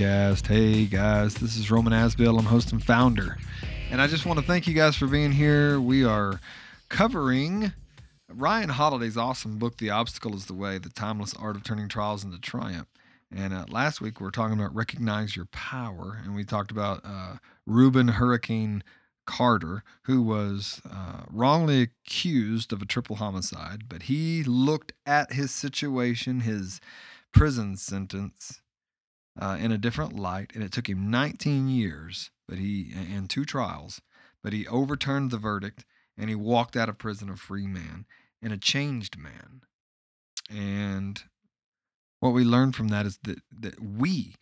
podcast. Hey guys, this is Roman Asbill. I'm host and founder. And I just want to thank you guys for being here. We are covering Ryan Holiday's awesome book, The Obstacle is the Way The Timeless Art of Turning Trials into Triumph. And uh, last week we were talking about recognize your power, and we talked about uh, Rubin Hurricane Carter, who was uh, wrongly accused of a triple homicide, but he looked at his situation, his prison sentence, uh, in a different light, and it took him 19 years, but he and two trials, but he overturned the verdict and he walked out of prison a free man and a changed man. And what we learn from that is that that we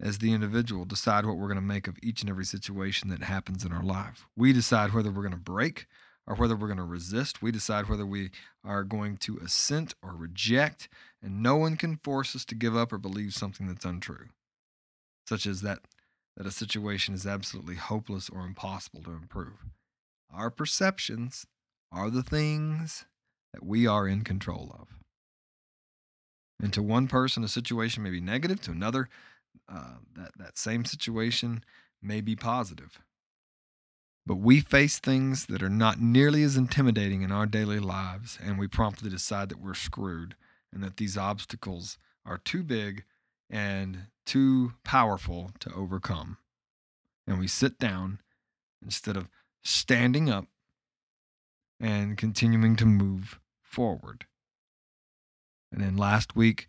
as the individual decide what we're going to make of each and every situation that happens in our life. We decide whether we're going to break or whether we're going to resist. We decide whether we are going to assent or reject, and no one can force us to give up or believe something that's untrue, such as that that a situation is absolutely hopeless or impossible to improve. Our perceptions are the things that we are in control of. And to one person, a situation may be negative, to another, uh, that, that same situation may be positive. But we face things that are not nearly as intimidating in our daily lives, and we promptly decide that we're screwed and that these obstacles are too big and too powerful to overcome. And we sit down instead of standing up and continuing to move forward. And then last week,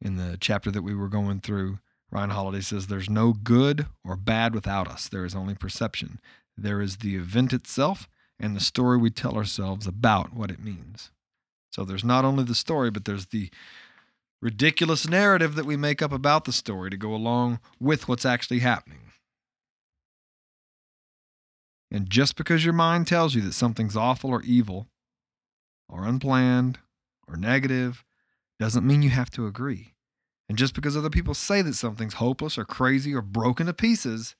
in the chapter that we were going through, Ryan Holiday says, There's no good or bad without us. There is only perception. There is the event itself and the story we tell ourselves about what it means. So there's not only the story, but there's the ridiculous narrative that we make up about the story to go along with what's actually happening. And just because your mind tells you that something's awful or evil, or unplanned, or negative, doesn't mean you have to agree. And just because other people say that something's hopeless or crazy or broken to pieces,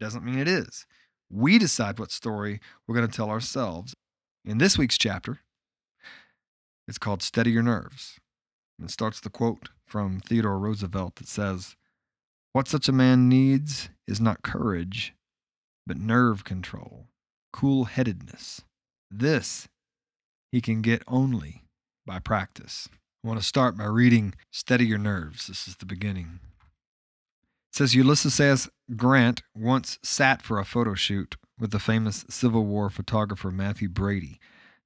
doesn't mean it is. We decide what story we're going to tell ourselves. In this week's chapter, it's called Steady Your Nerves. And it starts the quote from Theodore Roosevelt that says, What such a man needs is not courage, but nerve control, cool headedness. This he can get only by practice. I want to start by reading Steady Your Nerves. This is the beginning. It says Ulysses S. Grant once sat for a photo shoot with the famous Civil War photographer Mathew Brady.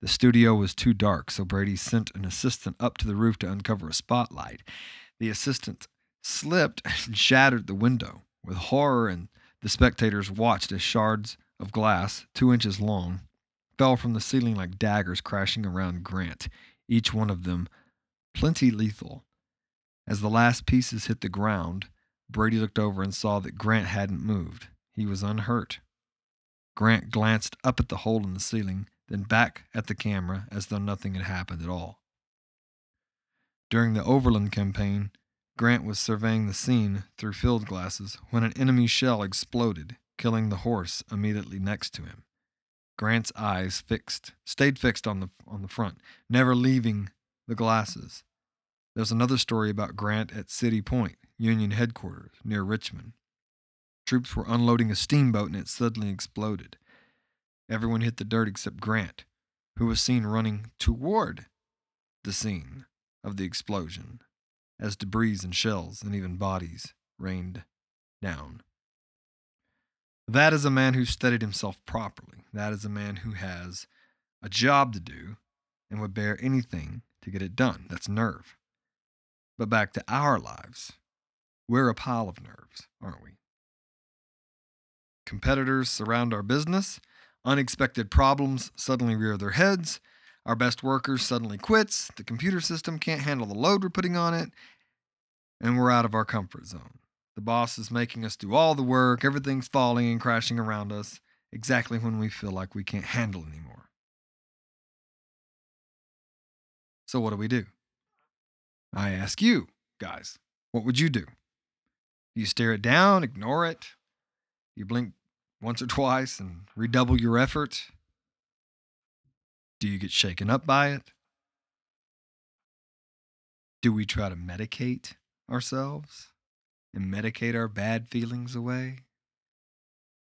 The studio was too dark, so Brady sent an assistant up to the roof to uncover a spotlight. The assistant slipped and shattered the window. With horror, and the spectators watched as shards of glass, two inches long, fell from the ceiling like daggers crashing around Grant, each one of them plenty lethal. As the last pieces hit the ground, Brady looked over and saw that Grant hadn't moved. He was unhurt. Grant glanced up at the hole in the ceiling, then back at the camera as though nothing had happened at all. During the Overland campaign, Grant was surveying the scene through field glasses when an enemy shell exploded, killing the horse immediately next to him. Grant's eyes fixed, stayed fixed on the on the front, never leaving the glasses. There's another story about Grant at City Point, Union headquarters near Richmond. Troops were unloading a steamboat and it suddenly exploded. Everyone hit the dirt except Grant, who was seen running toward the scene of the explosion as debris and shells and even bodies rained down. That is a man who studied himself properly. That is a man who has a job to do and would bear anything to get it done. That's nerve. But back to our lives. We're a pile of nerves, aren't we? Competitors surround our business. Unexpected problems suddenly rear their heads. Our best workers suddenly quits. The computer system can't handle the load we're putting on it. And we're out of our comfort zone. The boss is making us do all the work. Everything's falling and crashing around us exactly when we feel like we can't handle anymore. So, what do we do? I ask you, guys, what would you do? Do you stare it down, ignore it? You blink once or twice and redouble your effort? Do you get shaken up by it? Do we try to medicate ourselves? and medicate our bad feelings away,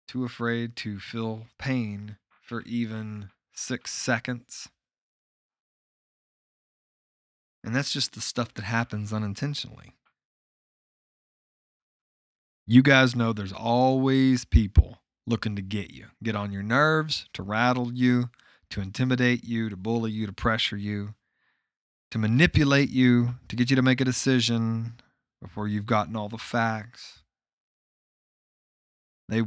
too afraid to feel pain for even six seconds. And that's just the stuff that happens unintentionally. You guys know there's always people looking to get you, get on your nerves, to rattle you, to intimidate you, to bully you, to pressure you, to manipulate you, to get you to make a decision before you've gotten all the facts. They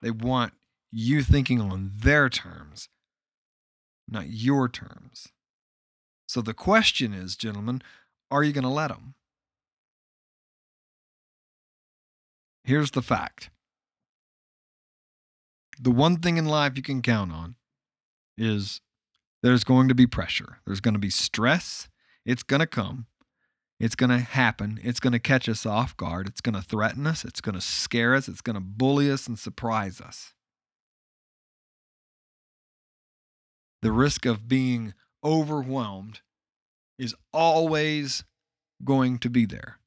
they want you thinking on their terms, not your terms. So the question is, gentlemen, are you going to let them? Here's the fact the one thing in life you can count on is there's going to be pressure, there's going to be stress. It's going to come. It's going to happen. It's going to catch us off guard. It's going to threaten us. It's going to scare us. It's going to bully us and surprise us. The risk of being overwhelmed is always going to be there.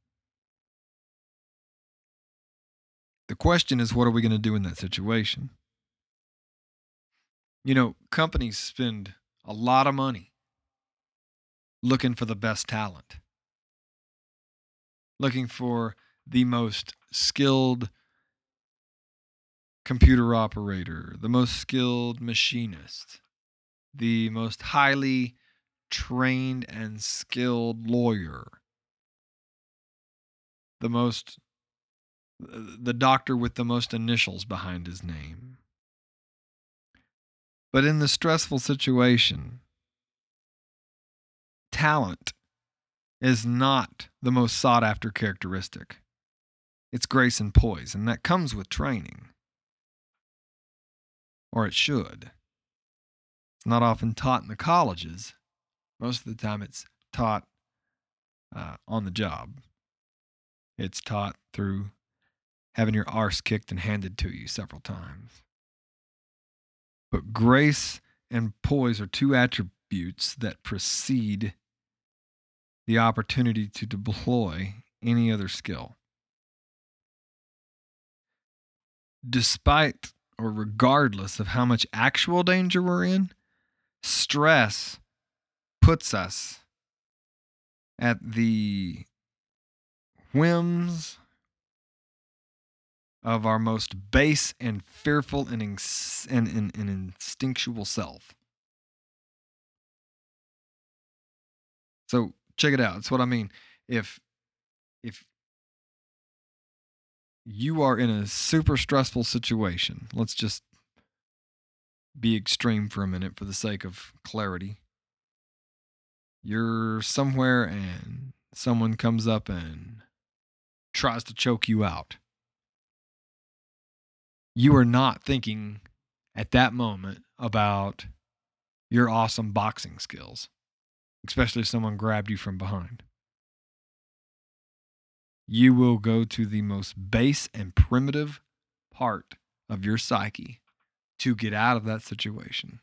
The question is, what are we going to do in that situation? You know, companies spend a lot of money looking for the best talent, looking for the most skilled computer operator, the most skilled machinist, the most highly trained and skilled lawyer, the most the doctor with the most initials behind his name. But in the stressful situation, talent is not the most sought after characteristic. It's grace and poise, and that comes with training. Or it should. It's not often taught in the colleges. Most of the time, it's taught uh, on the job. It's taught through having your arse kicked and handed to you several times. But grace and poise are two attributes that precede the opportunity to deploy any other skill. Despite or regardless of how much actual danger we're in, stress puts us at the whims of our most base and fearful and, and, and, and instinctual self. So check it out. That's what I mean. If if you are in a super stressful situation, let's just be extreme for a minute for the sake of clarity. You're somewhere and someone comes up and tries to choke you out you are not thinking at that moment about your awesome boxing skills, especially if someone grabbed you from behind. You will go to the most base and primitive part of your psyche to get out of that situation.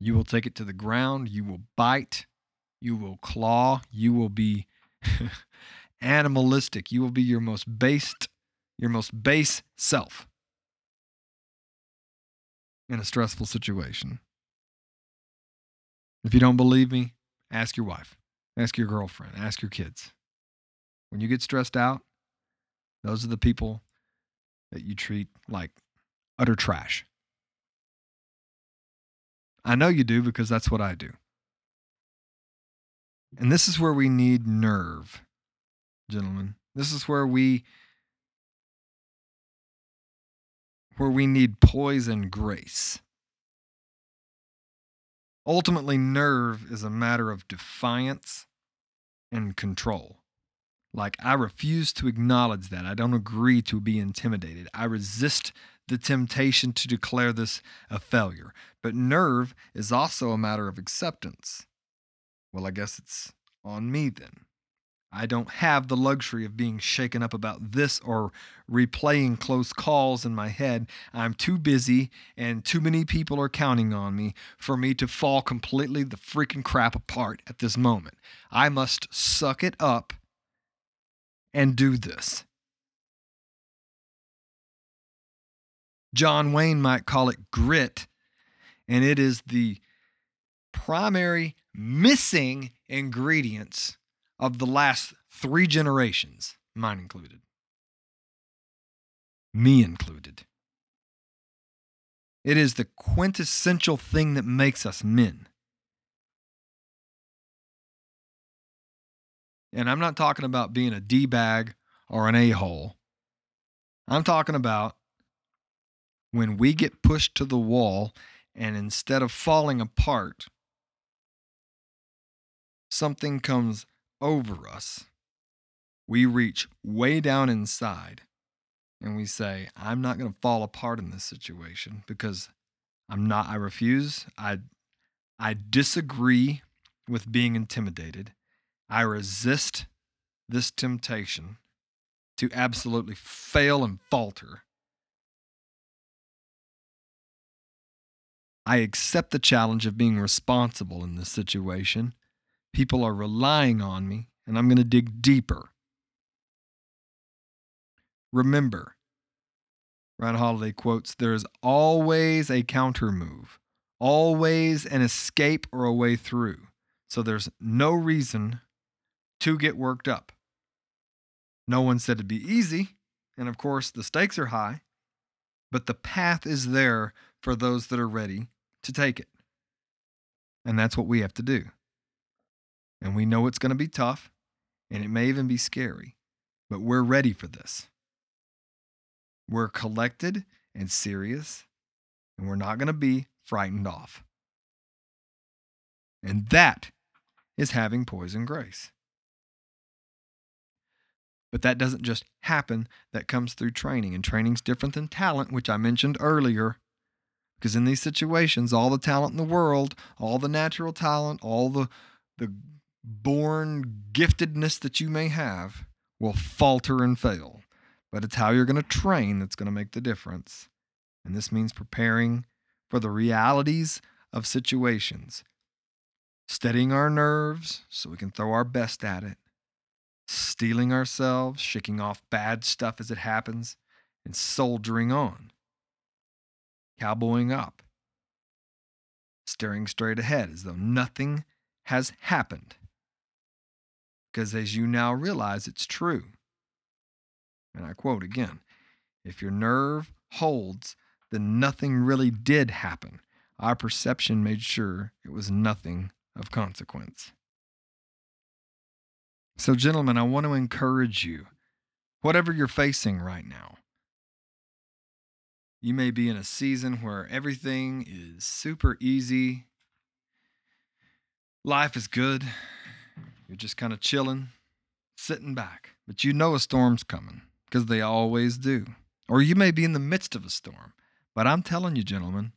You will take it to the ground. You will bite. You will claw. You will be animalistic. You will be your most based, your most base self in a stressful situation. If you don't believe me, ask your wife, ask your girlfriend, ask your kids. When you get stressed out, those are the people that you treat like utter trash. I know you do because that's what I do. And this is where we need nerve, gentlemen. This is where we where we need poise and grace. Ultimately, nerve is a matter of defiance and control. Like, I refuse to acknowledge that. I don't agree to be intimidated. I resist the temptation to declare this a failure. But nerve is also a matter of acceptance. Well, I guess it's on me then. I don't have the luxury of being shaken up about this or replaying close calls in my head. I'm too busy and too many people are counting on me for me to fall completely the freaking crap apart at this moment. I must suck it up and do this. John Wayne might call it grit, and it is the primary missing ingredients of the last three generations, mine included, me included. It is the quintessential thing that makes us men. And I'm not talking about being a D bag or an a hole. I'm talking about when we get pushed to the wall and instead of falling apart, something comes over us. We reach way down inside and we say, I'm not going to fall apart in this situation because I'm not, I refuse. I, I disagree with being intimidated. I resist this temptation to absolutely fail and falter. I accept the challenge of being responsible in this situation. People are relying on me, and I'm going to dig deeper. Remember, Ryan Holiday quotes, there is always a counter move, always an escape or a way through. So there's no reason to get worked up. No one said it'd be easy, and of course, the stakes are high, but the path is there for those that are ready to take it. And that's what we have to do. And we know it's going to be tough, and it may even be scary, but we're ready for this. We're collected and serious, and we're not going to be frightened off. And that is having poison grace. But that doesn't just happen, that comes through training. And training's different than talent, which I mentioned earlier. Because in these situations, all the talent in the world, all the natural talent, all the, the born giftedness that you may have will falter and fail. But it's how you're going to train that's going to make the difference. And this means preparing for the realities of situations, steadying our nerves so we can throw our best at it, steeling ourselves, shaking off bad stuff as it happens, and soldiering on. Cowboying up, staring straight ahead as though nothing has happened. Because as you now realize, it's true. And I quote again if your nerve holds, then nothing really did happen. Our perception made sure it was nothing of consequence. So, gentlemen, I want to encourage you, whatever you're facing right now. You may be in a season where everything is super easy, life is good, you're just kind of chilling, sitting back, but you know a storm's coming because they always do. Or you may be in the midst of a storm, but I'm telling you, gentlemen,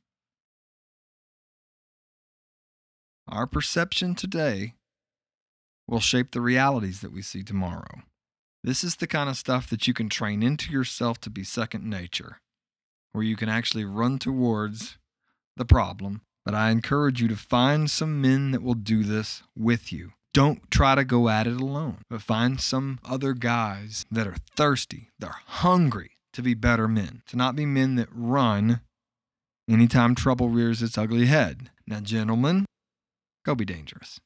our perception today will shape the realities that we see tomorrow. This is the kind of stuff that you can train into yourself to be second nature, where you can actually run towards the problem. But I encourage you to find some men that will do this with you. Don't try to go at it alone, but find some other guys that are thirsty, they're hungry to be better men, to not be men that run anytime trouble rears its ugly head. Now, gentlemen, go be dangerous.